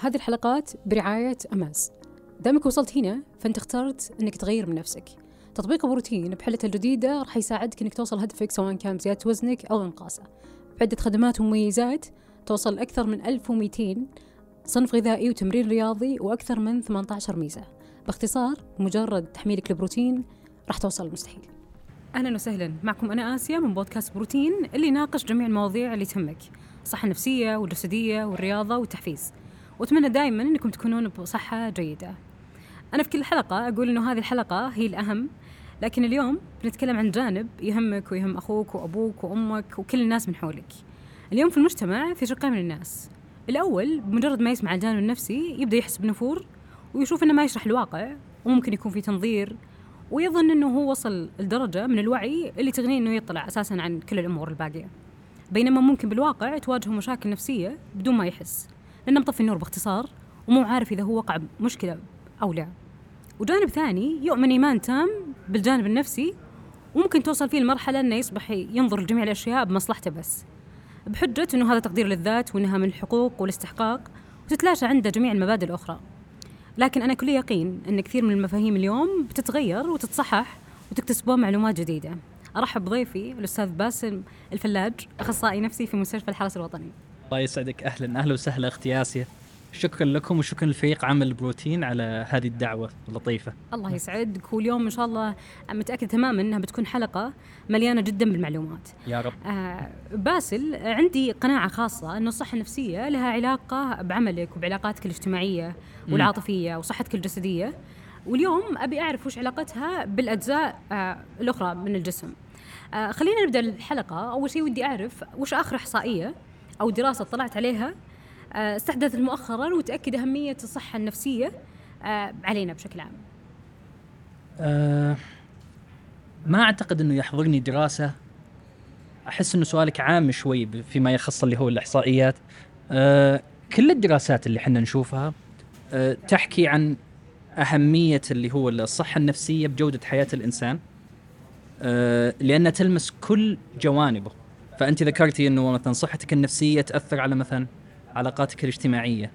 هذه الحلقات برعاية أماز. دامك وصلت هنا فأنت اخترت أنك تغير من نفسك. تطبيق بروتين بحلته الجديدة راح يساعدك أنك توصل هدفك سواء كان زيادة وزنك أو إنقاصه. بعدة خدمات ومميزات توصل أكثر من 1200 صنف غذائي وتمرين رياضي وأكثر من 18 ميزة. باختصار مجرد تحميلك البروتين راح توصل المستحيل أهلا وسهلا. معكم أنا آسيا من بودكاست بروتين اللي يناقش جميع المواضيع اللي تهمك. الصحة النفسية والجسدية والرياضة والتحفيز. وأتمنى دائما أنكم تكونون بصحة جيدة. أنا في كل حلقة أقول أنه هذه الحلقة هي الأهم لكن اليوم بنتكلم عن جانب يهمك ويهم أخوك وأبوك وأمك وكل الناس من حولك. اليوم في المجتمع في شقين من الناس. الأول بمجرد ما يسمع الجانب النفسي يبدأ يحس بنفور ويشوف أنه ما يشرح الواقع وممكن يكون في تنظير ويظن أنه هو وصل لدرجة من الوعي اللي تغنيه أنه يطلع أساسا عن كل الأمور الباقية. بينما ممكن بالواقع تواجهه مشاكل نفسية بدون ما يحس. لأنه مطفي النور باختصار ومو عارف إذا هو وقع بمشكلة أو لا. وجانب ثاني يؤمن إيمان تام بالجانب النفسي وممكن توصل فيه لمرحلة أنه يصبح ينظر لجميع الأشياء بمصلحته بس. بحجة أنه هذا تقدير للذات وأنها من الحقوق والاستحقاق وتتلاشى عنده جميع المبادئ الأخرى. لكن أنا كل يقين أن كثير من المفاهيم اليوم بتتغير وتتصحح وتكتسبون معلومات جديدة. أرحب بضيفي الأستاذ باسم الفلاج أخصائي نفسي في مستشفى الحرس الوطني. الله يسعدك. أهلا. أهلا وسهلا أختي اسيا شكرا لكم وشكرا لفريق عمل بروتين على هذه الدعوة اللطيفة. الله يسعدك. واليوم إن شاء الله متأكد تماما أنها بتكون حلقة مليانة جدا بالمعلومات. يا رب. آه باسل عندي قناعة خاصة أن الصحة النفسية لها علاقة بعملك وبعلاقاتك الاجتماعية والعاطفية وصحتك الجسدية. واليوم أبي أعرف وش علاقتها بالأجزاء آه الأخرى من الجسم. آه خلينا نبدأ الحلقة. أول شيء ودي أعرف وش آخر إحصائية أو دراسة طلعت عليها آه استحدثت مؤخرا وتأكد أهمية الصحة النفسية آه علينا بشكل عام. آه ما أعتقد إنه يحضرني دراسة. أحس إنه سؤالك عام شوي فيما يخص اللي هو الإحصائيات. آه كل الدراسات اللي إحنا نشوفها تحكي عن أهمية اللي هو الصحة النفسية بجودة حياة الإنسان آه لأنها تلمس كل جوانبه. فأنت ذكرتي إنه مثلا صحتك النفسية تأثر على مثلا علاقاتك الاجتماعية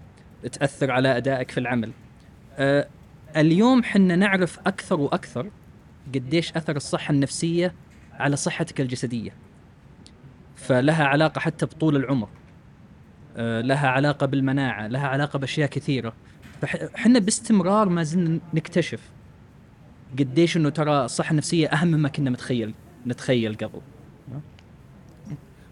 تأثر على أدائك في العمل. آه اليوم حنا نعرف أكثر وأكثر قديش أثر الصحة النفسية على صحتك الجسدية. فلها علاقة حتى بطول العمر. آه، لها علاقة بالمناعة لها علاقة بأشياء كثيرة. فاحنا باستمرار ما زلنا نكتشف قديش إنه ترى الصحة النفسية أهم مما كنا متخيل نتخيل قبل.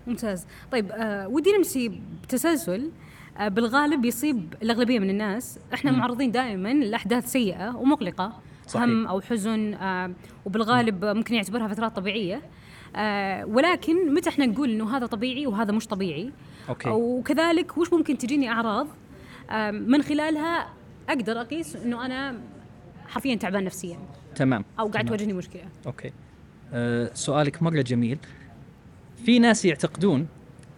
ممتاز. طيب آه ودي نمشي بتسلسل آه بالغالب يصيب الأغلبية من الناس. إحنا مم. معرضين دائما لأحداث سيئة ومقلقة صحيح. هم أو حزن آه وبالغالب ممكن يعتبرها فترات طبيعية. آه ولكن متى إحنا نقول إنه هذا طبيعي وهذا مش طبيعي؟ Okay. وكذلك وش ممكن تجيني أعراض؟ آه من خلالها أقدر أقيس إنه أنا حرفيا تعبان نفسيا. تمام. أو قاعد. تواجهني مشكلة. Okay. أه سؤالك مرة جميل. في ناس يعتقدون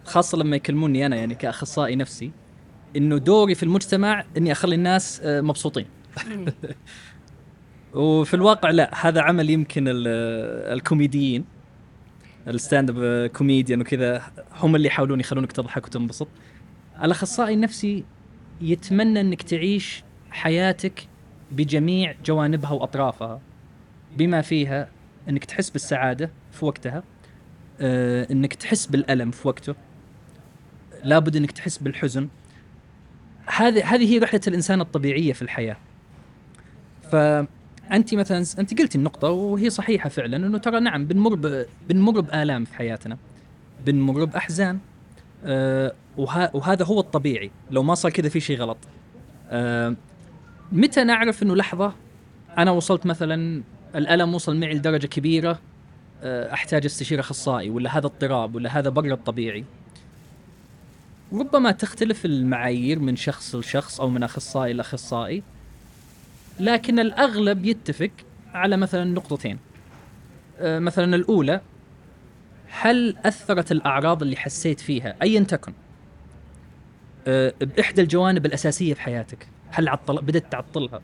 خاصة لما يكلموني أنا يعني كأخصائي نفسي إنه دوري في المجتمع إني أخلي الناس آه، مبسوطين. وفي الواقع لا هذا عمل يمكن ال- الكوميديين ال stand-up comedian وكذا هم اللي يحاولون يخلونك تضحك وتنبسط الأخصائي النفسي يتمنى إنك تعيش حياتك بجميع جوانبها وأطرافها بما فيها إنك تحس بالسعادة في وقتها آه، إنك تحس بالألم في وقته. لابد إنك تحس بالحزن. هذه هذه هي رحلة الإنسان الطبيعية في الحياة. فانت مثلا أنت قلتي النقطة وهي صحيحة فعلا إنه ترى نعم بنمر ب... بنمر بآلام في حياتنا. بنمر بأحزان. آه وه... وهذا هو الطبيعي. لو ما صار كذا في شيء غلط. آه متى نعرف إنه لحظة أنا وصلت مثلا الألم وصل معي لدرجة كبيرة أحتاج استشير أخصائي ولا هذا اضطراب ولا هذا بر الطبيعي. ربما تختلف المعايير من شخص لشخص أو من أخصائي لأخصائي لكن الأغلب يتفق على مثلا نقطتين. آه، مثلا الأولى هل أثرت الأعراض اللي حسيت فيها؟ ايا تكن. آه، بإحدى الجوانب الأساسية في حياتك هل عطل بدأت تعطلها.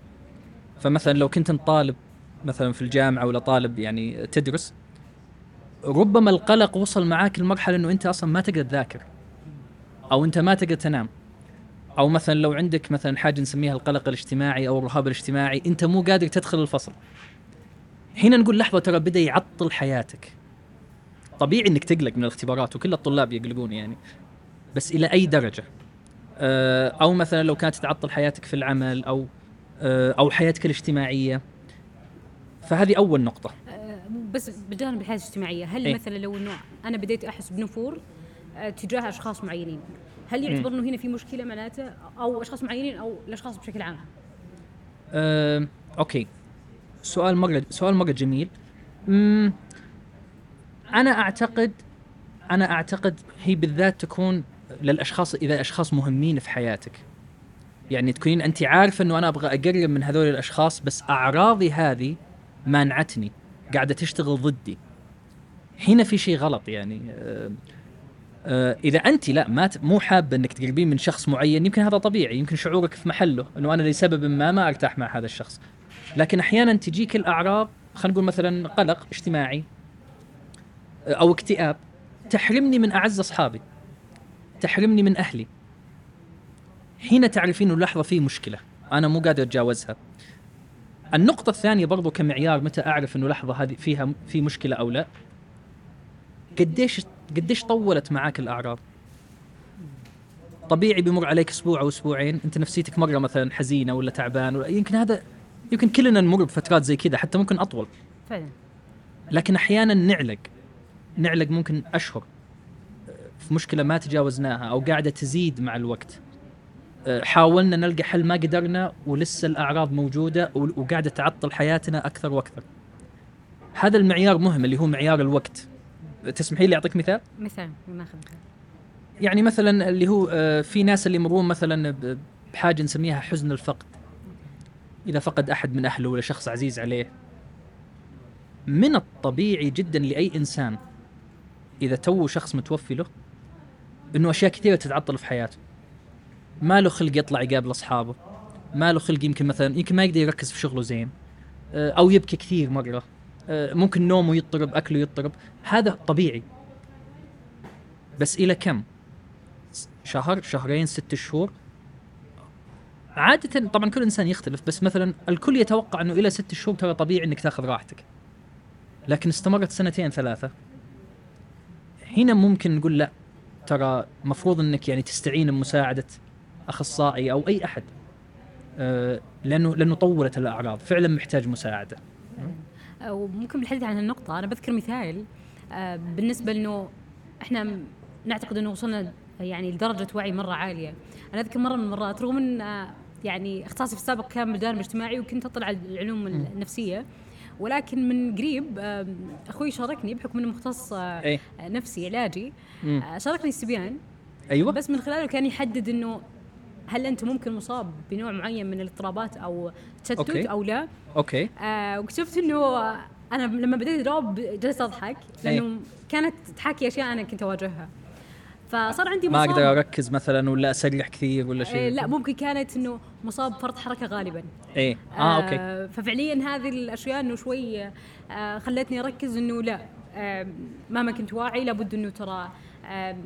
فمثلا لو كنت طالب مثلا في الجامعة ولا طالب يعني تدرس ربما القلق وصل معاك لمرحلة إنه أنت أصلا ما تقدر تذاكر أو أنت ما تقدر تنام. أو مثلا لو عندك مثلا حاجة نسميها القلق الاجتماعي أو الرهاب الاجتماعي أنت مو قادر تدخل الفصل. هنا نقول لحظة ترى بدأ يعطل حياتك. طبيعي إنك تقلق من الاختبارات وكل الطلاب يقلقون يعني. بس إلى أي درجة؟ آه، أو مثلا لو كانت تعطل حياتك في العمل أو آه، أو حياتك الاجتماعية. فهذه أول نقطة. بس بجانب الحياة الاجتماعية. هل إيه؟ مثلا لو إنه أنا بديت أحس بنفور آه، تجاه أشخاص معينين هل يعتبر إنه هنا في مشكلة معناته أو أشخاص معينين أو الأشخاص بشكل عام؟ آه، أوكي. سؤال مرة سؤال مرة جميل. مم، أنا أعتقد أنا أعتقد هي بالذات تكون للأشخاص إذا أشخاص مهمين في حياتك. يعني تكونين انت عارفة إنه أنا أبغى أقرب من هذول الأشخاص بس أعراضي هذه مانعتني. قاعدة تشتغل ضدي. هنا في شيء غلط يعني. آه، آه، إذا انت لا ما مو حابة إنك تقربين من شخص معين يمكن هذا طبيعي يمكن شعورك في محله إنه أنا لسبب ما ما أرتاح مع هذا الشخص. لكن أحيانا تجيك الأعراض خلينا نقول مثلا قلق اجتماعي آه، أو اكتئاب تحرمني من أعز أصحابي تحرمني من أهلي. حين تعرفين إنه لحظة في مشكلة أنا مو قادر أتجاوزها. النقطة الثانية برضو كمعيار متى أعرف إنه لحظة هذه فيها في مشكلة أو لا؟ قديش قديش طولت معاك الأعراض؟ طبيعي بيمر عليك أسبوع أو أسبوعين أنت نفسيتك مرة مثلا حزينة ولا تعبان ولا يمكن هذا يمكن كلنا نمر بفترات زي كذا حتى ممكن أطول. فعلا. لكن أحيانا نعلق. نعلق ممكن أشهر في مشكلة ما تجاوزناها أو قاعدة تزيد مع الوقت. حاولنا نلقى حل ما قدرنا ولسه الأعراض موجودة و- وقاعدة تعطل حياتنا أكثر وأكثر. هذا المعيار مهم اللي هو معيار الوقت. تسمحي لي أعطيك مثال؟ مثال ناخذ مثال. يعني مثلا اللي هو أه، في ناس اللي يمرون مثلا ب- بحاجة نسميها حزن الفقد. إذا فقد أحد من أهله ولا شخص عزيز عليه. من الطبيعي جدا لأي إنسان إذا تو شخص متوفي له إنه أشياء كثيرة تتعطل في حياته. ما له خلق يطلع يقابل أصحابه. ما له خلق يمكن مثلا يمكن ما يقدر يركز في شغله زين. آه، أو يبكي كثير مرة. آه، ممكن نومه يضطرب أكله يضطرب. هذا طبيعي. بس إلى كم؟ شهر شهرين ست شهور؟ عادة طبعا كل إنسان يختلف بس مثلا الكل يتوقع إنه إلى ست شهور ترى طبيعي إنك تأخذ راحتك. لكن استمرت سنتين ثلاثة. هنا ممكن نقول لا ترى مفروض إنك يعني تستعين بمساعدة أخصائي أو أي أحد. آه لأنه لأنه طولت الأعراض. فعلا محتاج مساعدة. آه، وممكن بالحديث عن هالنقطة أنا بذكر مثال آه، بالنسبة لأنه إحنا نعتقد أنه وصلنا يعني لدرجة وعي مرة عالية. أنا أذكر مرة من المرات رغم أن آه، يعني إختصاصي في السابق كان بالجانب الاجتماعي وكنت أطلع على العلوم النفسية. ولكن من قريب أخوي شاركني بحكم أنه مختص إيه. نفسي علاجي. شاركني استبيان أيوه. بس من خلاله كان يحدد إنه هل أنت ممكن مصاب بنوع معين من الاضطرابات أو تشتت. أو لا؟ أوكي. آه واكتشفت إنه أنا لما بديت اجاوب جلست أضحك لأنه كانت تحاكي أشياء أنا كنت أواجهها. فصار عندي ما مصاب. أقدر أركز مثلا ولا اسرح كثير ولا آه شيء. لا ممكن كانت إنه مصاب فرط حركة غالبا. إيه. آه okay. ففعليا هذه الأشياء إنه شوي آه خلتني أركز إنه لا آه مهما كنت واعي لابد إنه ترى آه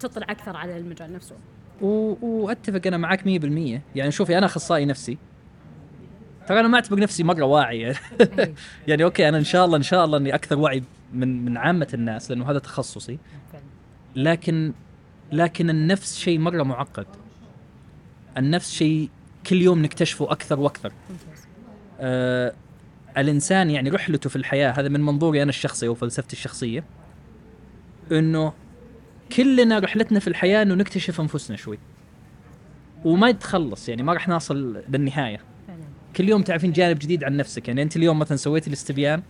تطلع أكثر على المجال نفسه. و... وأتفق أنا معك 100% يعني شوفي أنا أخصائي نفسي. ترى أنا ما اعتبر نفسي مرة واعي يعني. يعني okay أنا إن شاء الله إن شاء الله إني أكثر وعي من من عامة الناس لأنه هذا تخصصي. لكن لكن النفس شيء مرة معقد. النفس شيء كل يوم نكتشفه أكثر وأكثر. آه الإنسان يعني رحلته في الحياة هذا من منظوري أنا الشخصي وفلسفتي الشخصية إنه كلنا رحلتنا في الحياة إنه نكتشف أنفسنا شوي. وما يتخلص يعني ما راح نصل للنهاية. كل يوم تعرفين جانب جديد عن نفسك. يعني أنت اليوم مثلا سويتي الاستبيان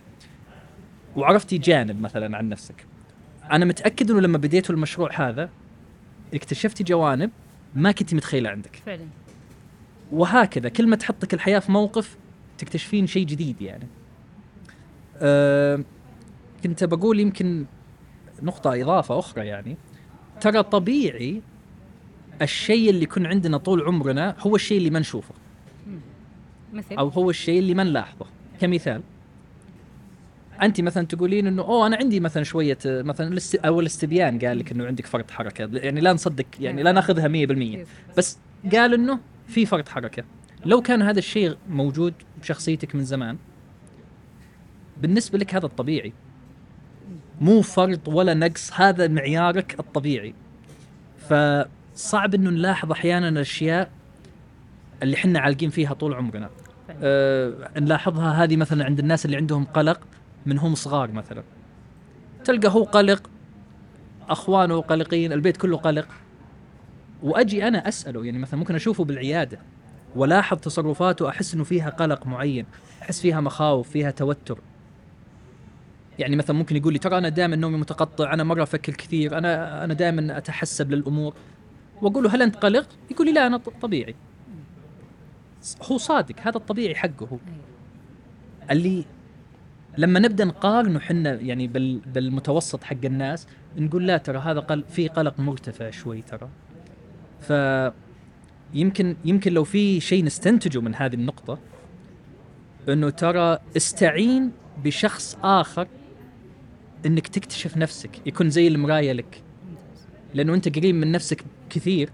وعرفتي جانب مثلا عن نفسك. أنا متأكد إنه لما بديتوا المشروع هذا اكتشفتي جوانب ما كنت متخيلة عندك. فعلا. وهكذا كل ما تحطك الحياة في موقف تكتشفين شيء جديد يعني. أه كنت بقول يمكن نقطة إضافة أخرى يعني. ترى طبيعي الشيء اللي يكون عندنا طول عمرنا هو الشيء اللي ما نشوفه. مثل؟ أو هو الشيء اللي ما نلاحظه. كمثال أنت مثلا تقولين إنه أوه أنا عندي مثلا شوية مثلا الاست... أو الاستبيان قال لك إنه عندك فرط حركة. يعني لا نصدق يعني لا ناخذها 100% بس قال إنه في فرط حركة. لو كان هذا الشيء موجود بشخصيتك من زمان بالنسبة لك هذا الطبيعي. مو فرط ولا نقص هذا معيارك الطبيعي. فصعب إنه نلاحظ أحيانا الأشياء اللي حنا عالقين فيها طول عمرنا. أه نلاحظها هذه مثلا عند الناس اللي عندهم قلق من هم صغار مثلا. تلقى هو قلق أخوانه قلقين البيت كله قلق. وأجي أنا أسأله يعني مثلا ممكن أشوفه بالعيادة ولاحظ تصرفاته أحس إنه فيها قلق معين أحس فيها مخاوف فيها توتر. يعني مثلا ممكن يقول لي ترى أنا دائما نومي متقطع أنا مرة أفكر كثير أنا أنا دائما أتحسب للأمور. وأقول له هل أنت قلق يقول لي لا أنا طبيعي. هو صادق هذا الطبيعي حقه هو. اللي لما نبدأ نقارنه حنا يعني بال بالمتوسط حق الناس نقول لا ترى هذا قل في قلق مرتفع شوي ترى. ف يمكن يمكن لو في شيء نستنتجه من هذه النقطة إنه ترى استعين بشخص آخر إنك تكتشف نفسك يكون زي المراية لك لأنه أنت قريب من نفسك كثير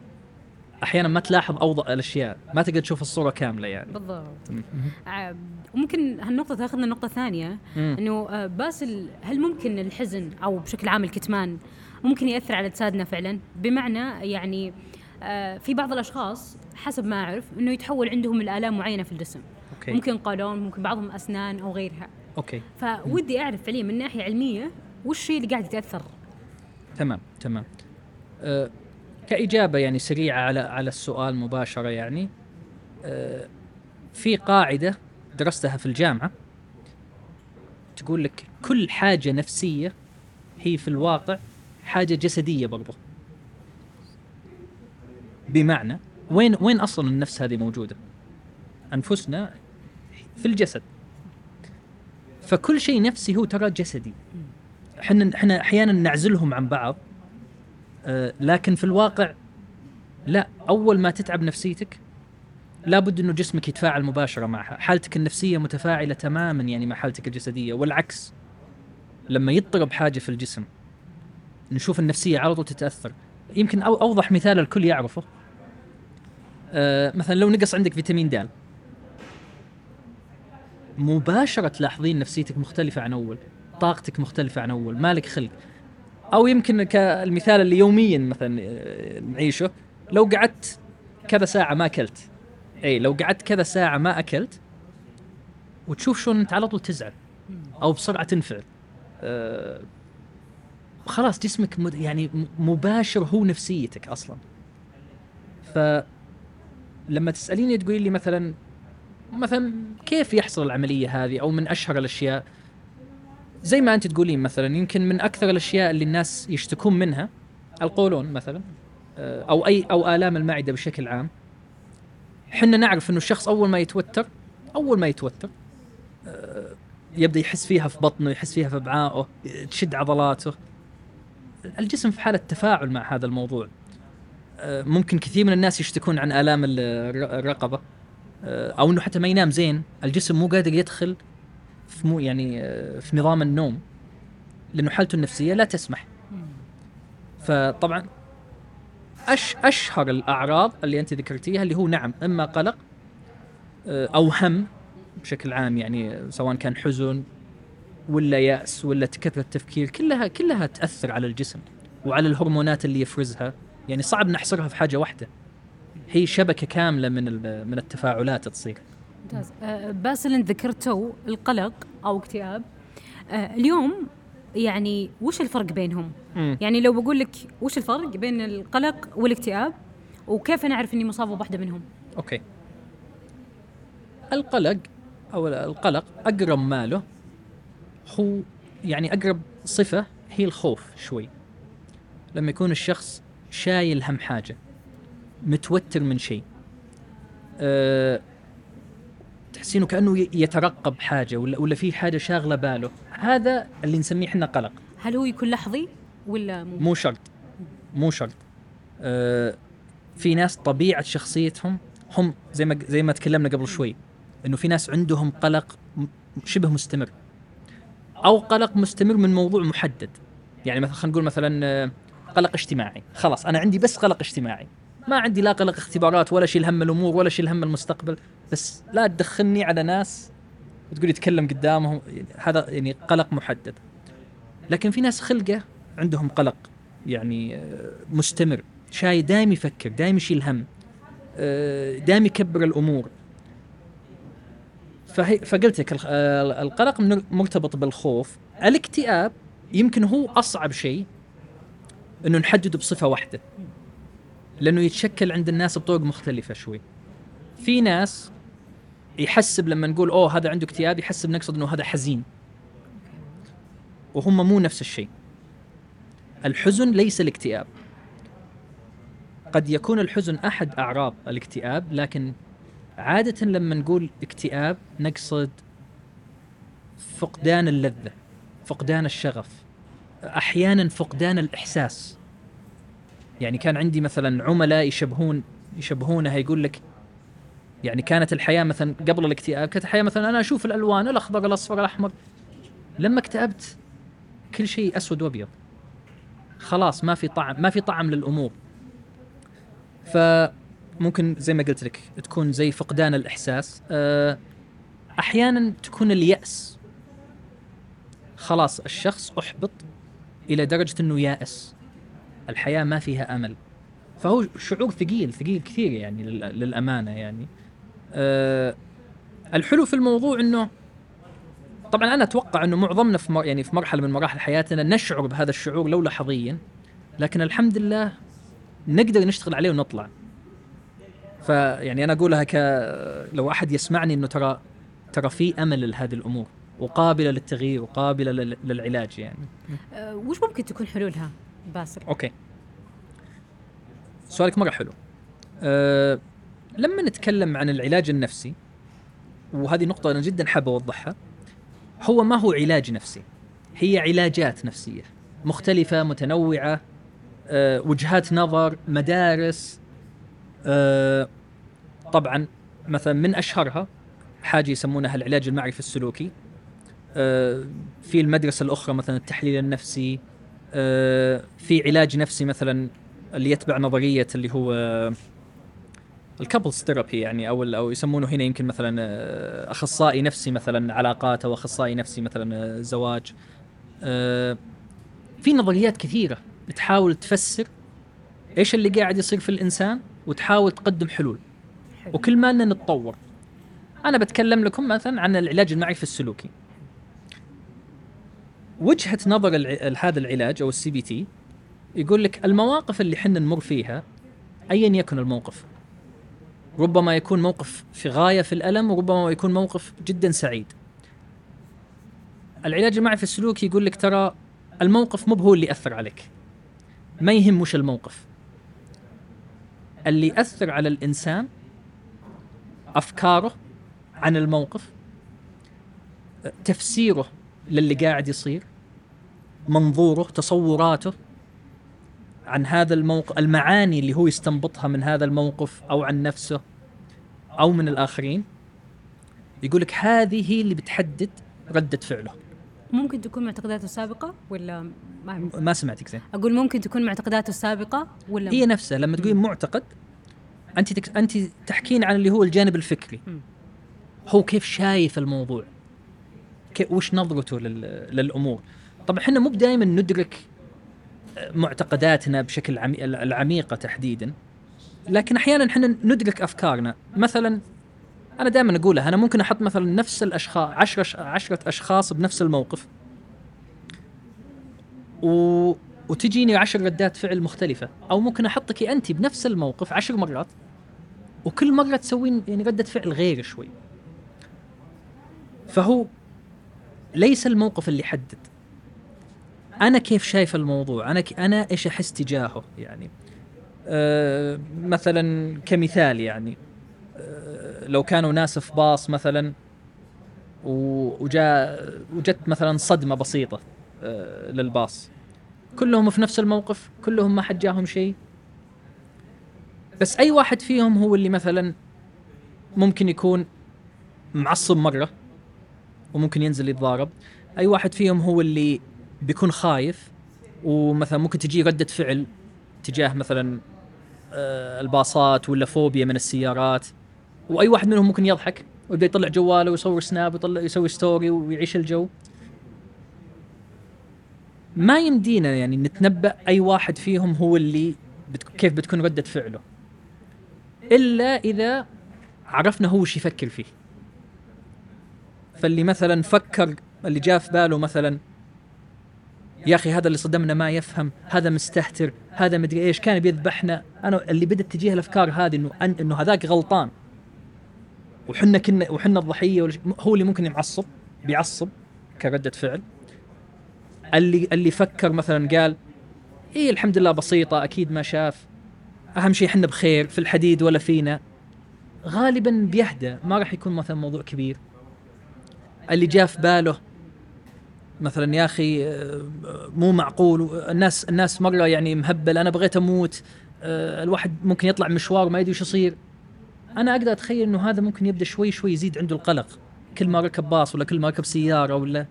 أحيانا ما تلاحظ اوضح الأشياء ما تقدر تشوف الصورة كاملة يعني بالضبط آه، ممكن هالنقطة تأخذنا النقطة الثانية إنه آه، باسل هل ممكن الحزن أو بشكل عام الكتمان ممكن يأثر على اجسادنا فعلا؟ بمعنى يعني آه، في بعض الأشخاص حسب ما أعرف إنه يتحول عندهم الآلام معينة في الجسم. Okay. ممكن قولون ممكن بعضهم أسنان أو غيرها. Okay. فودي أعرف فعليا من ناحية علمية وش الشيء اللي قاعد يتأثر؟ تمام تمام. أه كإجابة يعني سريعة على على السؤال مباشرة يعني أه في قاعدة درستها في الجامعة تقول لك كل حاجة نفسية هي في الواقع حاجة جسدية برضه بمعنى وين وين أصلا النفس هذه موجودة؟ أنفسنا في الجسد فكل شيء نفسي هو ترى جسدي. إحنا إحنا أحيانا نعزلهم عن بعض آه، لكن في الواقع لا أول ما تتعب نفسيتك لابد إنه جسمك يتفاعل مباشرة معها حالتك النفسية متفاعلة تماما يعني مع حالتك الجسدية والعكس لما يضطرب حاجة في الجسم نشوف النفسية على طول تتأثر. يمكن أوضح مثال الكل يعرفه آه مثلا لو نقص عندك فيتامين د مباشرة تلاحظين نفسيتك مختلفة عن أول طاقتك مختلفة عن أول مالك خلق. أو يمكن كالمثال اللي يوميا مثلا آه، نعيشه. لو قعدت كذا ساعة ما أكلت. إي لو قعدت كذا ساعة ما أكلت وتشوف شلون أنت على طول تزعل. أو بسرعة تنفعل. أه خلاص جسمك يعني مباشر هو نفسيتك أصلا. ف لما تسأليني تقولي لي مثلا مثلا كيف يحصل العملية هذه أو من أشهر الأشياء؟ زي ما أنت تقولين مثلا يمكن من أكثر الأشياء اللي الناس يشتكون منها القولون مثلا آه، أو أي أو آلام المعدة بشكل عام. إحنا نعرف إنه الشخص أول ما يتوتر أول ما يتوتر آه، يبدأ يحس فيها في بطنه يحس فيها في ابعائه تشد عضلاته. الجسم في حالة تفاعل مع هذا الموضوع. آه، ممكن كثير من الناس يشتكون عن آلام الرقبة. أو إنه حتى ما ينام زين الجسم مو قادر يدخل في مو يعني آه، في نظام النوم لأنه حالته النفسية لا تسمح. فطبعا أش أشهر الأعراض اللي أنت ذكرتيها اللي هو نعم إما قلق آه، أو هم بشكل عام يعني سواء كان حزن ولا يأس ولا كثرة تفكير كلها كلها تأثر على الجسم وعلى الهرمونات اللي يفرزها. يعني صعب نحصرها في حاجة واحدة. هي شبكة كاملة من من التفاعلات تصير ممتاز أه باسل انت ذكرته القلق أو اكتئاب أه اليوم يعني وش الفرق بينهم؟ مم. يعني لو بقول لك وش الفرق بين القلق والاكتئاب وكيف أنا اعرف إني مصابه بواحدة منهم؟ أوكي. القلق أو القلق أقرب ماله هو يعني أقرب صفة هي الخوف شوي. لما يكون الشخص شايل هم حاجة متوتر من شيء. أه تحسينه كأنه يترقب حاجة ولا ولا في حاجة شاغلة باله. هذا اللي نسميه إحنا قلق. هل هو يكون لحظي ولا مو, مو شرط. مو شرط. آه في ناس طبيعة شخصيتهم هم زي ما زي ما تكلمنا قبل شوي إنه في ناس عندهم قلق شبه مستمر. أو قلق مستمر من موضوع محدد. يعني مثلا خلينا نقول مثلا آه، قلق اجتماعي. خلاص أنا عندي بس قلق اجتماعي. ما عندي لا قلق اختبارات ولا شيل هم الأمور ولا شيل هم المستقبل. بس لا تدخلني على ناس وتقول يتكلم قدامهم هذا يعني قلق محدد. لكن في ناس خلقة عندهم قلق يعني آه، مستمر. شاي دايم يفكر دايم يشيل هم آه، دايم يكبر الأمور. فهي فقلت لك آه، القلق مرتبط بالخوف. الاكتئاب يمكن هو أصعب شيء إنه نحدده بصفة واحدة. لأنه يتشكل عند الناس بطرق مختلفة شوي. في ناس يحسب لما نقول أوه هذا عنده اكتئاب يحسب نقصد إنه هذا حزين. وهم مو نفس الشيء. الحزن ليس الاكتئاب. قد يكون الحزن أحد أعراض الاكتئاب لكن عادة لما نقول اكتئاب نقصد فقدان اللذة فقدان الشغف أحيانا فقدان الإحساس. يعني كان عندي مثلا عملاء يشبهون يشبهونها يقول لك يعني كانت الحياة مثلا قبل الاكتئاب كانت الحياة مثلا أنا أشوف الألوان الأخضر الأصفر الأحمر. لما اكتئبت كل شيء أسود وأبيض. خلاص ما في طعم ما في طعم للأمور. فممكن زي ما قلت لك تكون زي فقدان الإحساس. أه، أحيانا تكون اليأس. خلاص الشخص أحبط إلى درجة إنه يائس. الحياة ما فيها أمل. فهو شعور ثقيل ثقيل كثير يعني لل- للأمانة يعني. أه الحلو في الموضوع إنه طبعا أنا أتوقع إنه معظمنا في يعني في مرحلة من مراحل حياتنا نشعر بهذا الشعور لو لحظيا لكن الحمد لله نقدر نشتغل عليه ونطلع. فيعني أنا أقولها ك لو أحد يسمعني إنه ترى ترى في أمل لهذه الأمور وقابلة للتغيير وقابلة لل- للعلاج يعني. أه وش ممكن تكون حلولها؟ باسل؟ أوكي. سؤالك مرة حلو. أه لما نتكلم عن العلاج النفسي وهذه نقطة أنا جدا حاب أوضحها هو ما هو علاج نفسي؟ هي علاجات نفسية مختلفة متنوعة أه وجهات نظر مدارس أه طبعا مثلا من أشهرها حاجة يسمونها العلاج المعرفي السلوكي أه في المدرسة الأخرى مثلا التحليل النفسي في علاج نفسي مثلا اللي يتبع نظرية اللي هو ال couples therapy يعني أو أو يسمونه هنا يمكن مثلا آه، أخصائي نفسي مثلا علاقات أو أخصائي نفسي مثلا آه، زواج. آه، في نظريات كثيرة تحاول تفسر إيش اللي قاعد يصير في الإنسان وتحاول تقدم حلول. وكل ما نتطور. أنا بتكلم لكم مثلا عن العلاج المعرفي السلوكي. وجهة نظر. هذا العلاج أو ال CBT يقول لك المواقف اللي حنا نمر فيها ايا يكن الموقف. ربما يكون موقف في غاية في الألم وربما يكون موقف جدا سعيد. العلاج المعرفي السلوكي يقول لك ترى الموقف مو هو اللي اثر عليك. ما يهم وش الموقف. اللي يأثر على الإنسان أفكاره عن الموقف تفسيره للي قاعد يصير منظوره تصوراته عن هذا الموقف المعاني اللي هو يستنبطها من هذا الموقف أو عن نفسه أو من الآخرين يقول لك هذه هي اللي بتحدد ردة فعله. ممكن تكون معتقداته السابقة ولا ما ما سمعتك زين. أقول ممكن تكون معتقداته السابقة ولا هي نفسها لما تقولين معتقد أنت تك... أنت تحكين عن اللي هو الجانب الفكري. هو كيف شايف الموضوع؟ وش نظرته لل... للأمور. طبعا إحنا مو دائما ندرك معتقداتنا بشكل عمي... العميقة تحديدا لكن أحيانا إحنا ندرك أفكارنا. مثلا أنا دائما أقولها أنا ممكن أحط مثلا نفس الاشخاص عشرة عشرة أشخاص بنفس الموقف. و... وتجيني عشر ردات فعل مختلفة. أو ممكن أحطك أنت بنفس الموقف عشر مرات وكل مرة تسوين يعني ردة فعل غير شوي. فهو ليس الموقف اللي يحدد. أنا كيف شايف الموضوع؟ أنا ك... أنا إيش أحس تجاهه يعني؟ أه مثلا كمثال يعني أه لو كانوا ناس في باص مثلا وجاء وجت مثلا صدمة بسيطة أه للباص. كلهم في نفس الموقف؟ كلهم ما حد جاهم شيء؟ بس أي واحد فيهم هو اللي مثلا ممكن يكون معصب مرة؟ وممكن ينزل يتضارب. أي واحد فيهم هو اللي بيكون خايف ومثلا ممكن تجي ردة فعل تجاه مثلا آه، الباصات ولا فوبيا من السيارات. وأي واحد منهم ممكن يضحك ويبدأ يطلع جواله ويصور سناب ويطلع يسوي story ويعيش الجو. ما يمدينا يعني نتنبأ أي واحد فيهم هو اللي. كيف بتكون ردة فعله. إلا إذا عرفنا هو وش يفكر فيه. فاللي مثلا فكر اللي جاء في باله مثلا يا أخي هذا اللي صدمنا ما يفهم هذا مستهتر هذا مدري إيش كان بيذبحنا أنا اللي بدت تجيه الأفكار هذه إنه إنه هذاك غلطان. وحنا كنا وحنا الضحية هو اللي ممكن يعصب بيعصب كردة فعل. اللي اللي فكر مثلا قال إيه الحمد لله بسيطة أكيد ما شاف. أهم شيء إحنا بخير في الحديد ولا فينا. غالبا بيهدى ما راح يكون مثلا موضوع كبير. اللي جاء في باله. مثلا يا أخي آه، مو معقول. الناس الناس مرة يعني مهبل أنا بغيت أموت. آه، الواحد ممكن يطلع مشوار ما يدري وش يصير. أنا أقدر أتخيل إنه هذا ممكن يبدأ شوي شوي يزيد عنده القلق. كل ما ركب باص ولا كل ما ركب سيارة ولا.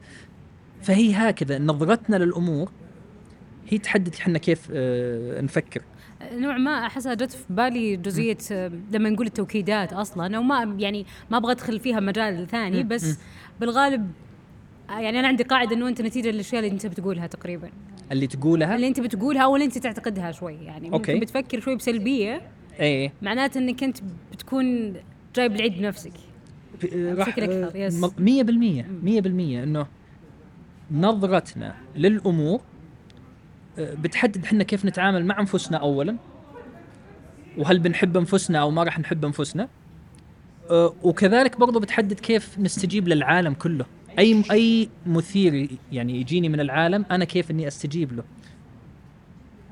فهي هكذا نظرتنا للأمور هي تحدد إحنا كيف آه، نفكر. نوع ما احسها جت في بالي جزئية لما نقول التوكيدات أصلا وما يعني ما أبغى أدخل فيها مجال ثاني بس بالغالب يعني أنا عندي قاعدة إنه أنت نتيجة للأشياء اللي أنت بتقولها تقريبا. اللي تقولها؟ اللي أنت بتقولها أو اللي أنت تعتقدها شوي يعني ممكن أوكي. بتفكر شوي بسلبية إيه. معناته إنك أنت بتكون جايب العيد بنفسك. بشكل أكثر يس 100% 100% إنه نظرتنا للأمور آه، بتحدد إحنا كيف نتعامل مع أنفسنا اولا؟ وهل بنحب أنفسنا أو ما راح نحب أنفسنا؟ آه، وكذلك برضو بتحدد كيف نستجيب للعالم كله. أي أي مثير يعني يجيني من العالم أنا كيف إني أستجيب له؟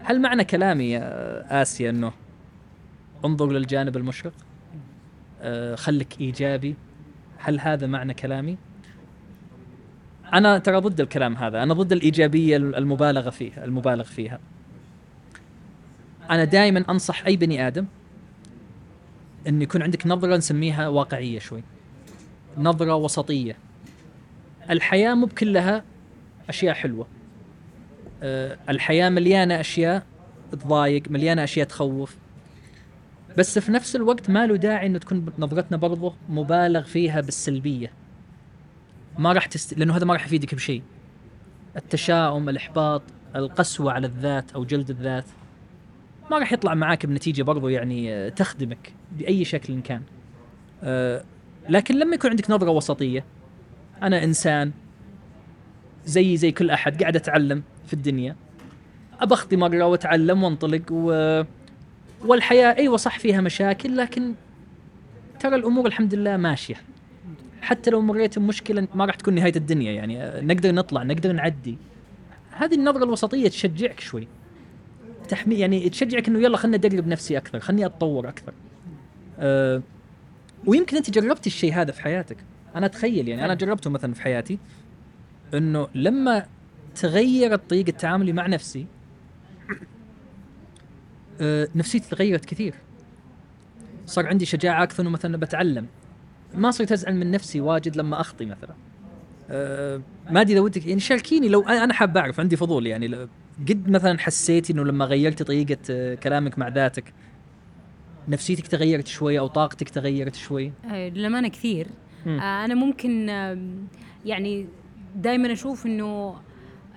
هل معنى كلامي يا آسيا إنه انظر للجانب المشرق؟ آه خليك إيجابي. هل هذا معنى كلامي؟ أنا ترى ضد الكلام هذا. أنا ضد الإيجابية المبالغة فيها المبالغ فيها. أنا دائما أنصح أي بني آدم إن يكون عندك نظرة نسميها واقعية شوي. نظرة وسطية. الحياة مو بكلها أشياء حلوة. أه الحياة مليانة أشياء تضايق مليانة أشياء تخوف. بس في نفس الوقت ما له داعي إنه تكون نظرتنا برضه مبالغ فيها بالسلبية. ما راح تست... لأنه هذا ما راح يفيدك بشيء. التشاؤم الإحباط القسوة على الذات أو جلد الذات ما راح يطلع معاك بنتيجة برضو يعني آه، تخدمك بأي شكل كان. أه لكن لما يكون عندك نظرة وسطية أنا إنسان زي زي كل أحد قاعد أتعلم في الدنيا أبخطي مرة وأتعلم وأنطلق و... والحياة أيوه صح فيها مشاكل لكن ترى الأمور الحمد لله ماشية. حتى لو مريت بمشكلة ما راح تكون نهاية الدنيا يعني نقدر نطلع نقدر نعدي. هذه النظرة الوسطية تشجعك شوي. تحمي يعني تشجعك إنه يلا خلنا أدرب نفسي أكثر خلني أتطور أكثر. أه ويمكن أنت جربت الشيء هذا في حياتك. أنا أتخيل يعني أنا جربته مثلا في حياتي إنه لما تغيرت طريقه تعاملي مع نفسي أه نفسيتي تغيرت كثير. صار عندي شجاعة أكثر إنه مثلا بتعلم ما صرت أزعل من نفسي واجد لما أخطي مثلا. أه ما أدري إذا ودك يعني شاركيني لو أنا حاب أعرف عندي فضول يعني. قد مثلا حسيتي إنه لما غيرت طريقة آه، كلامك مع ذاتك نفسيتك تغيرت شوي أو طاقتك تغيرت شوي؟ آه، للأمانة كثير. أنا ممكن يعني دائما أشوف إنه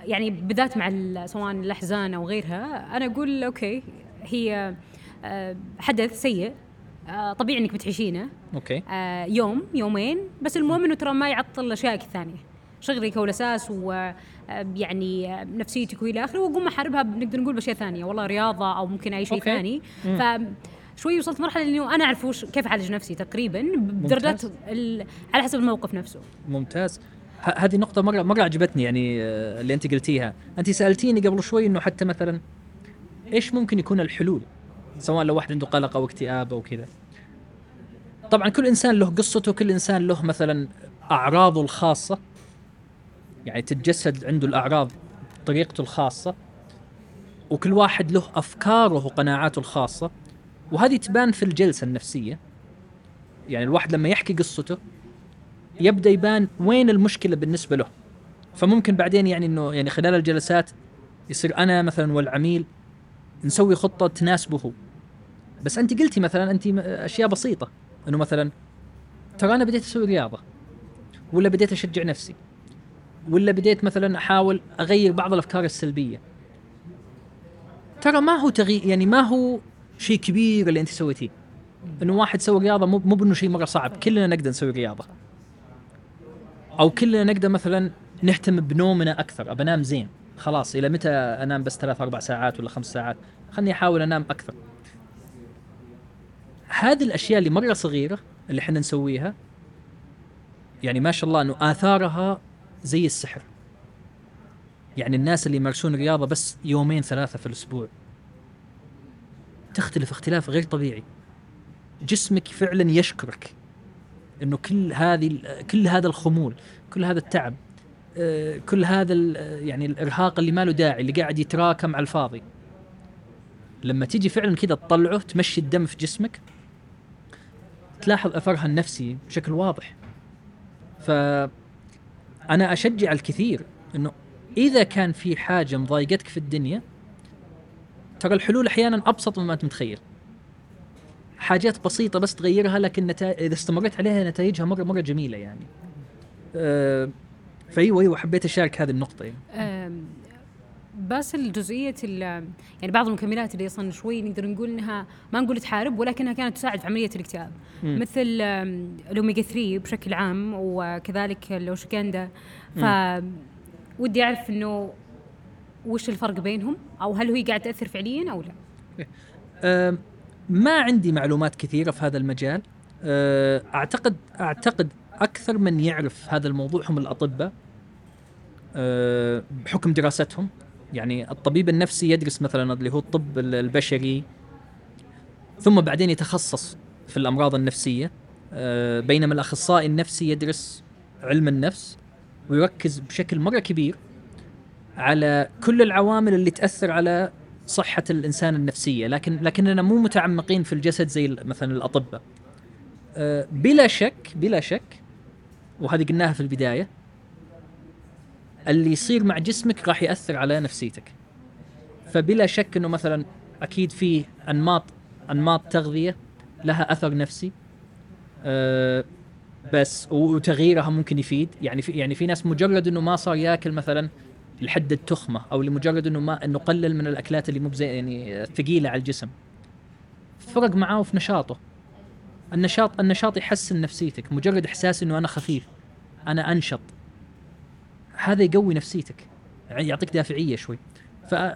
يعني بالذات مع سواء الأحزان أو غيرها أنا أقول okay هي حدث سيء. طبيعي إنك بتعيشينه. okay. يوم يومين بس المهم انه ترى ما يعطل اشيائك الثانية. شغلك هو الاساس و يعني نفسيتك وإلى آخره واقوم أحاربها نقدر نقول بأشياء ثانية. والله رياضة أو ممكن أي شيء ثاني. ف شوي وصلت مرحلة انه أنا أعرف وش كيف أعالج نفسي تقريبا بدرجات على حسب الموقف نفسه. ممتاز. هذه نقطة مرة مرة عجبتني يعني آه، اللي أنت قلتيها، أنت سألتيني قبل شوي إنه حتى مثلا إيش ممكن يكون الحلول؟ سواء لو واحد عنده قلق أو اكتئاب أو كذا. طبعا كل إنسان له قصته، كل إنسان له مثلا أعراضه الخاصة. يعني تتجسد عنده الأعراض بطريقته الخاصة. وكل واحد له أفكاره وقناعاته الخاصة. وهذه تبان في الجلسة النفسية. يعني الواحد لما يحكي قصته يبدأ يبان وين المشكلة بالنسبة له. فممكن بعدين يعني إنه يعني خلال الجلسات يصير أنا مثلا والعميل نسوي خطة تناسبه. بس انت قلتي مثلا انت أشياء بسيطة إنه مثلا ترى أنا بديت أسوي رياضة ولا بديت أشجع نفسي ولا بديت مثلا أحاول أغير بعض الأفكار السلبية. ترى ما هو تغيير يعني ما هو شيء كبير اللي انت سويتيه. إنه واحد سوى رياضة مو مو بإنه شيء مرة صعب كلنا نقدر نسوي رياضة. أو كلنا نقدر مثلا نهتم بنومنا أكثر ابى انام زين خلاص إلى متى أنام بس ثلاث أربع ساعات ولا خمس ساعات؟ خلني أحاول أنام أكثر. هذه الأشياء اللي مرة صغيرة اللي إحنا نسويها يعني ما شاء الله إنه آثارها زي السحر. يعني الناس اللي يمارسون رياضة بس يومين ثلاثة في الأسبوع. تختلف اختلاف غير طبيعي. جسمك فعلا يشكرك إنه كل هذه كل هذا الخمول كل هذا التعب آه، كل هذا يعني الإرهاق اللي ما له داعي اللي قاعد يتراكم على الفاضي. لما تيجي فعلا كذا تطلعه تمشي الدم في جسمك تلاحظ أثرها النفسي بشكل واضح. ف أنا أشجع الكثير إنه إذا كان في حاجة مضايقتك في الدنيا ترى الحلول أحيانا أبسط مما أنت متخيل. حاجات بسيطة بس تغيرها لكن إذا استمريت عليها نتائجها مرة مرة جميلة يعني. أه فأيوة أيوه حبيت أشارك هذه النقطة يعني. بس الجزئية ال- يعني بعض المكملات اللي أصلا شوي نقدر نقول إنها ما نقول تحارب ولكنها كانت تساعد في عملية الاكتئاب. مم. مثل الاوميجا 3 بشكل عام وكذلك الاوشكاندا ف ودي أعرف إنه وش الفرق بينهم؟ أو هل هي قاعد تأثر فعليا أو لا؟ أه ما عندي معلومات كثيرة في هذا المجال. أه أعتقد أعتقد أكثر من يعرف هذا الموضوع هم الأطباء. أه بحكم دراستهم. يعني الطبيب النفسي يدرس مثلا اللي هو الطب ال- البشري ثم بعدين يتخصص في الأمراض النفسية. أه بينما الأخصائي النفسي يدرس علم النفس ويركز بشكل مرة كبير على كل العوامل اللي تأثر على صحة الإنسان النفسية. لكن لكننا مو متعمقين في الجسد زي مثلا الأطباء. أه، بلا شك بلا شك وهذه قلناها في البداية اللي يصير مع جسمك راح يأثر على نفسيتك. فبلا شك إنه مثلا أكيد في أنماط أنماط تغذية لها أثر نفسي أه بس وتغييرها ممكن يفيد. يعني في يعني في ناس مجرد إنه ما صار ياكل مثلا لحد التخمة أو لمجرد إنه ما إنه قلل من الأكلات اللي مو يعني ثقيلة على الجسم. فرق معاه في نشاطه. النشاط النشاط يحسن نفسيتك. مجرد إحساس إنه أنا خفيف أنا أنشط. هذا يقوي نفسيتك. يعني يعطيك دافعية شوي.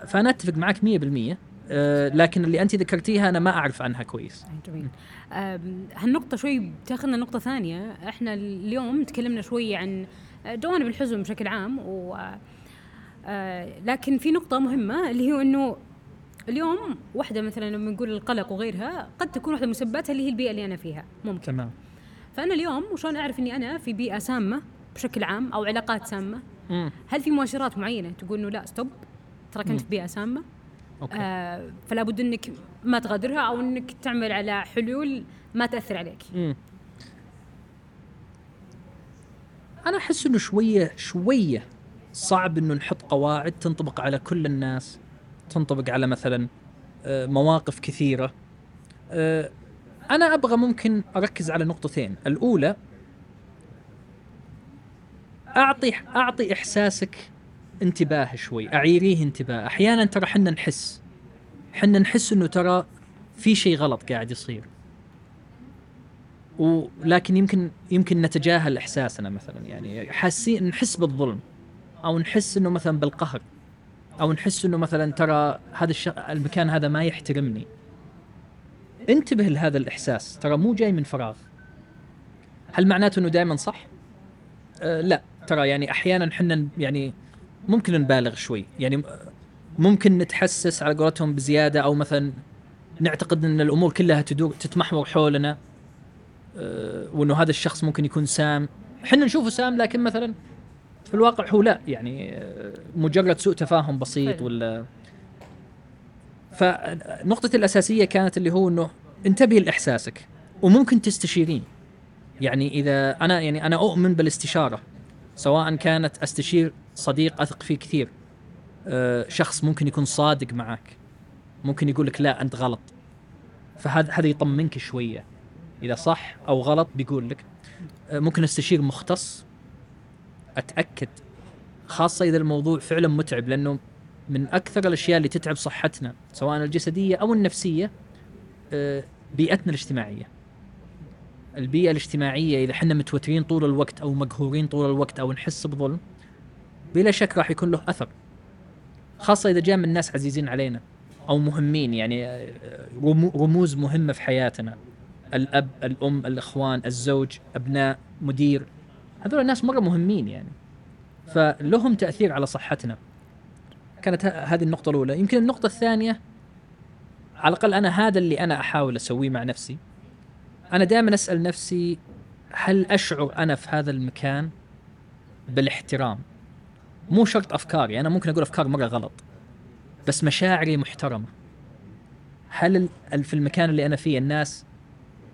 فأنا أتفق معك 100% أه لكن اللي أنت ذكرتيها أنا ما أعرف عنها كويس. جميل. أم، هالنقطة شوي بتاخذنا نقطة ثانية. إحنا اليوم تكلمنا شوي عن جوانب الحزن بشكل عام و آه، لكن في نقطة مهمة اللي هو إنه اليوم واحدة مثلا لما نقول القلق وغيرها قد تكون واحدة من مسبباتها اللي هي البيئة اللي أنا فيها. ممكن. تمام. فأنا اليوم وشلون أعرف إني أنا في بيئة سامة بشكل عام أو علاقات امم هل في مؤشرات معينة تقول إنه لا stop تراك مم. في بيئة سامة؟ okay. آه فلا بد إنك ما تغادرها أو إنك تعمل على حلول ما تأثر عليك. مم. أنا أحس إنه شوية شوية صعب إنه نحط قواعد تنطبق على كل الناس تنطبق على مثلا آه، مواقف كثيرة. آه، أنا أبغى ممكن أركز على نقطتين. الأولى أعطي أعطي إحساسك انتباه شوي أعيريه انتباه. أحيانا ترى حنا نحس حنا نحس إنه ترى في شيء غلط قاعد يصير. ولكن يمكن يمكن نتجاهل إحساسنا مثلا يعني حاسين نحس بالظلم أو نحس إنه مثلا بالقهر أو نحس إنه مثلا ترى هذا الش... المكان هذا ما يحترمني. انتبه لهذا الإحساس ترى مو جاي من فراغ. هل معناته إنه دائما صح؟ أه لا. ترى يعني أحيانا حنا يعني ممكن نبالغ شوي. يعني ممكن نتحسس على قولتهم بزيادة أو مثلا نعتقد إن الأمور كلها تدور تتمحور حولنا آه، وإنه هذا الشخص ممكن يكون سام. إحنا نشوفه سام لكن مثلا في الواقع هو لا. يعني آه، مجرد سوء تفاهم بسيط. ولا فنقطة الأساسية كانت اللي هو إنه انتبهي لإحساسك وممكن تستشيرين. يعني إذا أنا يعني أنا أؤمن بالاستشارة. سواء كانت أستشير صديق أثق فيه كثير آه، شخص ممكن يكون صادق معك ممكن يقول لك لا أنت غلط. فهذا هذا يطمنك شوية. إذا صح أو غلط بيقول لك آه، ممكن أستشير مختص أتأكد خاصة إذا الموضوع فعلا متعب لأنه من أكثر الأشياء اللي تتعب صحتنا سواء الجسدية أو النفسية آه، بيئتنا الاجتماعية. البيئة الاجتماعية إذا إحنا متوترين طول الوقت أو مقهورين طول الوقت أو نحس بظلم بلا شك راح يكون له أثر. خاصة إذا جاء من ناس عزيزين علينا أو مهمين يعني آه، رمو- رموز مهمة في حياتنا. الأب الأم الإخوان الزوج أبناء مدير هذول الناس مرة مهمين يعني. فلهم تأثير على صحتنا. كانت هذه النقطة الأولى. يمكن النقطة الثانية على الأقل أنا هذا اللي أنا أحاول أسويه مع نفسي. أنا دائما أسأل نفسي هل أشعر أنا في هذا المكان بالاحترام؟ مو شرط أفكاري أنا ممكن أقول أفكار مرة غلط بس مشاعري محترمة. هل في المكان اللي أنا فيه الناس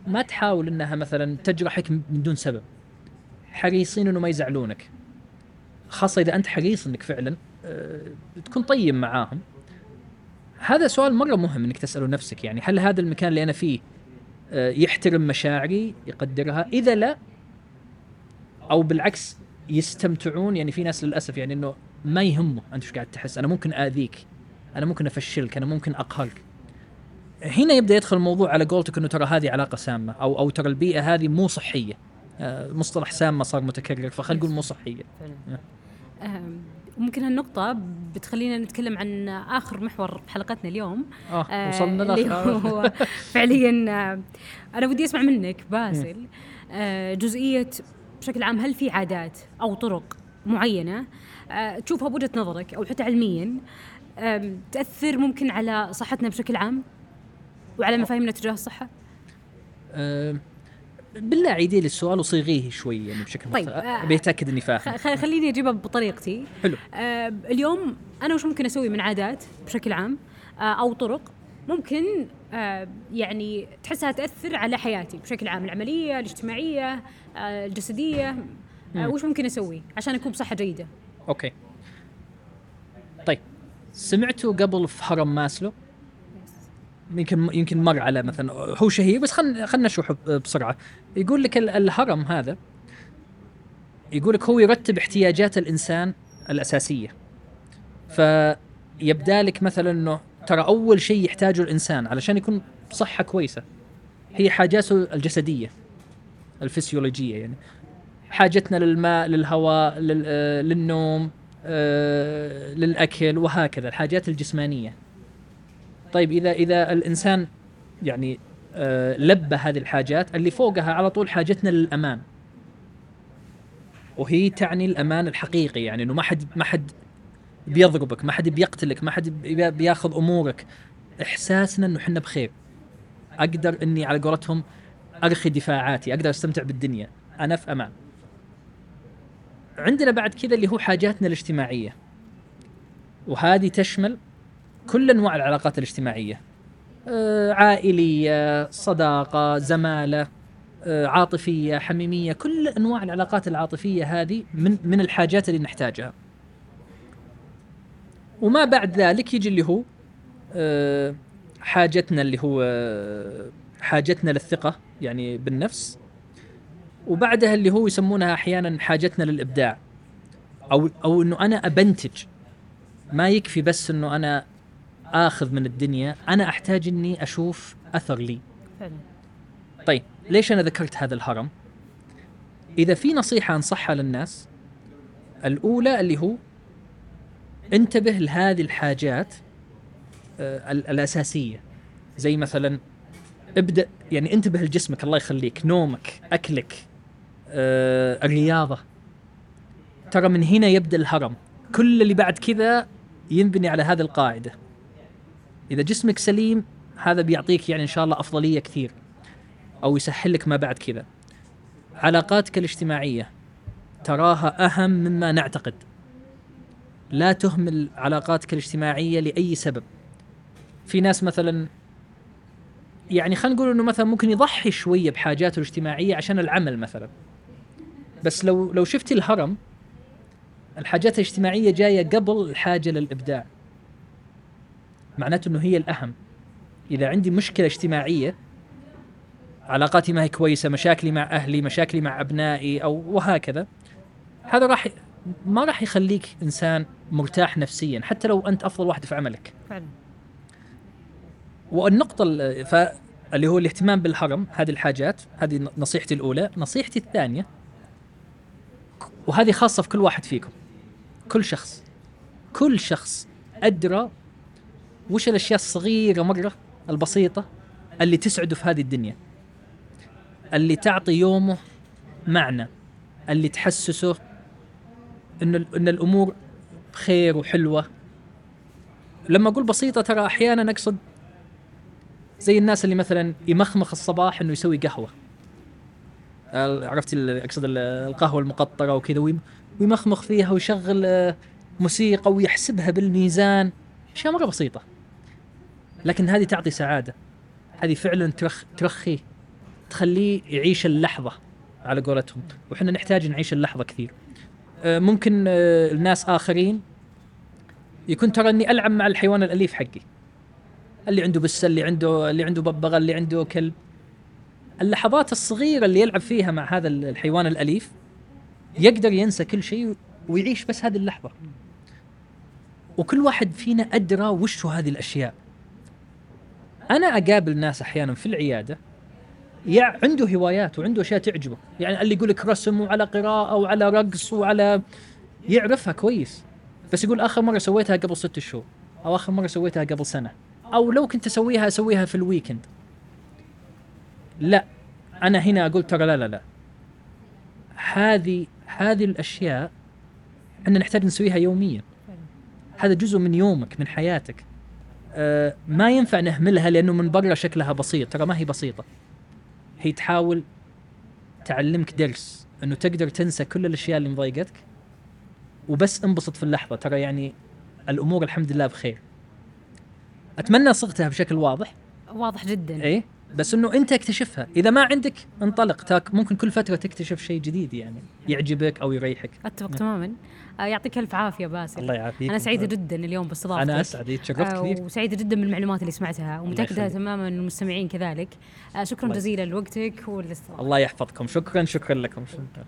ما تحاول إنها مثلا تجرحك من دون سبب حريصين إنه ما يزعلونك خاصة إذا أنت حريص إنك فعلا آه، تكون طيب معاهم؟ هذا سؤال مرة مهم إنك تسأله نفسك يعني هل هذا المكان اللي أنا فيه يحترم مشاعري يقدرها. إذا لا أو بالعكس يستمتعون يعني في ناس للأسف يعني إنه ما يهمه. أنت إيش قاعد تحس؟ أنا ممكن آذيك. أنا ممكن أفشلك. أنا ممكن أقهرك. هنا يبدأ يدخل الموضوع على قولتك إنه ترى هذه علاقة سامة أو أو ترى البيئة هذه مو صحية. آه، مصطلح سامة صار متكرر فخلينا نقول مو صحية. ممكن هالنقطة بتخلينا نتكلم عن آخر محور حلقتنا اليوم. آه آه، وصلنا هو فعليا آه، أنا ودي أسمع منك باسل. آه، جزئية بشكل عام هل في عادات أو طرق معينة آه، تشوفها بوجهة نظرك أو حتى علميا آم، تأثر ممكن على صحتنا بشكل عام وعلى مفاهيمنا تجاه الصحة؟ بالله عيدي لي السؤال وصيغيه شوي يعني بشكل طيب، مختلف آه، أبي أتأكد إني فاهم. خليني أجيبها بطريقتي. حلو. آه اليوم أنا وش ممكن أسوي من عادات بشكل عام؟ آه أو طرق ممكن آه يعني تحسها تأثر على حياتي بشكل عام العملية الاجتماعية آه الجسدية. آه. وش ممكن أسوي عشان أكون بصحة جيدة؟ okay. طيب سمعتوا قبل في هرم ماسلو؟ يمكن يمكن مر على مثلا هو شهير بس خلينا خلينا نشرحه بسرعة. يقول لك ال- الهرم هذا يقول لك هو يرتب احتياجات الإنسان الأساسية. فيبدأ لك مثلا إنه ترى أول شيء يحتاجه الإنسان علشان يكون بصحه كويسة هي حاجاته الجسدية الفسيولوجية يعني. حاجتنا للماء للهواء لل- آه، للنوم آه، للأكل وهكذا الحاجات الجسمانية. طيب اذا إذا الإنسان يعني لبى هذه الحاجات اللي فوقها على طول حاجتنا للامان وهي تعني الأمان الحقيقي يعني إنه ما حد ما حد بيضربك ما حد بيقتلك ما حد بي- بياخذ أمورك. إحساسنا إنه إحنا بخير. أقدر إني على قولتهم أرخي دفاعاتي أقدر أستمتع بالدنيا. أنا في أمان. عندنا بعد كذا اللي هو حاجاتنا الاجتماعية. وهذه تشمل كل أنواع العلاقات الاجتماعية. آه، عائلية صداقة زمالة آه، عاطفية حميمية كل أنواع العلاقات العاطفية هذه من من الحاجات اللي نحتاجها. وما بعد ذلك يجي اللي هو آه، حاجتنا اللي هو آه، حاجتنا للثقة يعني بالنفس. وبعدها اللي هو يسمونها أحيانا حاجتنا للإبداع. أو أو إنه أنا أبنتج. ما يكفي بس إنه أنا آخذ من الدنيا أنا أحتاج إني أشوف أثر لي. فعلا طيب ليش أنا ذكرت هذا الهرم؟ إذا في نصيحة أنصحها للناس الأولى اللي هو انتبه لهذه الحاجات آه، ال- الأساسية. زي مثلا ابدأ يعني انتبه لجسمك الله يخليك نومك أكلك آه، الرياضة. ترى من هنا يبدأ الهرم. كل اللي بعد كذا ينبني على هذه القاعدة. إذا جسمك سليم هذا بيعطيك يعني إن شاء الله أفضلية كثير أو يسهل لك ما بعد كذا. علاقاتك الاجتماعية تراها أهم مما نعتقد. لا تهمل علاقاتك الاجتماعية لأي سبب. في ناس مثلا يعني خلينا نقول إنه مثلا ممكن يضحي شوية بحاجاته الاجتماعية عشان العمل مثلا. بس لو لو شفتي الهرم الحاجات الاجتماعية جاية قبل الحاجة للإبداع. معناته إنه هي الأهم. إذا عندي مشكلة اجتماعية علاقاتي ما هي كويسة مشاكلي مع أهلي مشاكلي مع أبنائي أو وهكذا هذا راح ما راح يخليك إنسان مرتاح نفسيا حتى لو أنت أفضل واحد في عملك. فعلا. ف اللي هو الاهتمام بالهرم هذه الحاجات هذه نصيحتي الأولى. نصيحتي الثانية وهذه خاصة في كل واحد فيكم كل شخص كل شخص أدرى وش الأشياء الصغيرة مرة البسيطة اللي تسعده في هذه الدنيا؟ اللي تعطي يومه معنى اللي تحسسه إن إن الأمور بخير وحلوة. لما أقول بسيطة ترى أحيانا أقصد زي الناس اللي مثلا يمخمخ الصباح إنه يسوي قهوة. عرفت أقصد ال- القهوة المقطرة وكذا ويم- ويمخمخ فيها ويشغل آه، موسيقى ويحسبها بالميزان. أشياء مرة بسيطة. لكن هذه تعطي سعادة. هذه فعلا ترخ ترخيه تخليه يعيش اللحظة على قولتهم. وحنا نحتاج نعيش اللحظة كثير. آه، ممكن آه، الناس آخرين يكون ترى إني ألعب مع الحيوان الأليف حقي. اللي عنده بسه اللي عنده اللي عنده ببغاء اللي عنده كلب. اللحظات الصغيرة اللي يلعب فيها مع هذا الحيوان الأليف يقدر ينسى كل شيء ويعيش بس هذه اللحظة. وكل واحد فينا أدرى وش هذه الأشياء. أنا أقابل ناس أحيانا في العيادة يع عنده هوايات وعنده أشياء تعجبه. يعني اللي يقول لك رسم وعلى قراءة وعلى رقص وعلى يعرفها كويس. بس يقول آخر مرة سويتها قبل ست شهور أو آخر مرة سويتها قبل سنة أو لو كنت أسويها أسويها في الويكند لا أنا هنا أقول ترى لا لا لا. هذه هذه الأشياء إحنا نحتاج نسويها يوميا. هذا جزء من يومك من حياتك. ما ينفع نهملها لأنه من برا شكلها بسيط. ترى ما هي بسيطة. هي تحاول تعلمك درس إنه تقدر تنسى كل الأشياء اللي مضايقتك وبس انبسط في اللحظة. ترى يعني الأمور الحمد لله بخير. أتمنى صغتها بشكل واضح. واضح جدا. إيه؟ بس إنه أنت اكتشفها. إذا ما عندك انطلق تاك ممكن كل فترة تكتشف شيء جديد يعني يعجبك أو يريحك. أتفق تماما. آه، يعطيك ألف عافية باسل. الله يعافيك. أنا سعيدة جدا اليوم باستضافتك. أنا أسعد. إيه، تشرفت آه، كثير. وسعيدة جدا بالمعلومات اللي سمعتها ومتأكدة. تماما ان المستمعين كذلك. آه، شكرا جزيلا لوقتك والاستضافه الله يحفظكم. شكرا شكرا لكم. شكرا.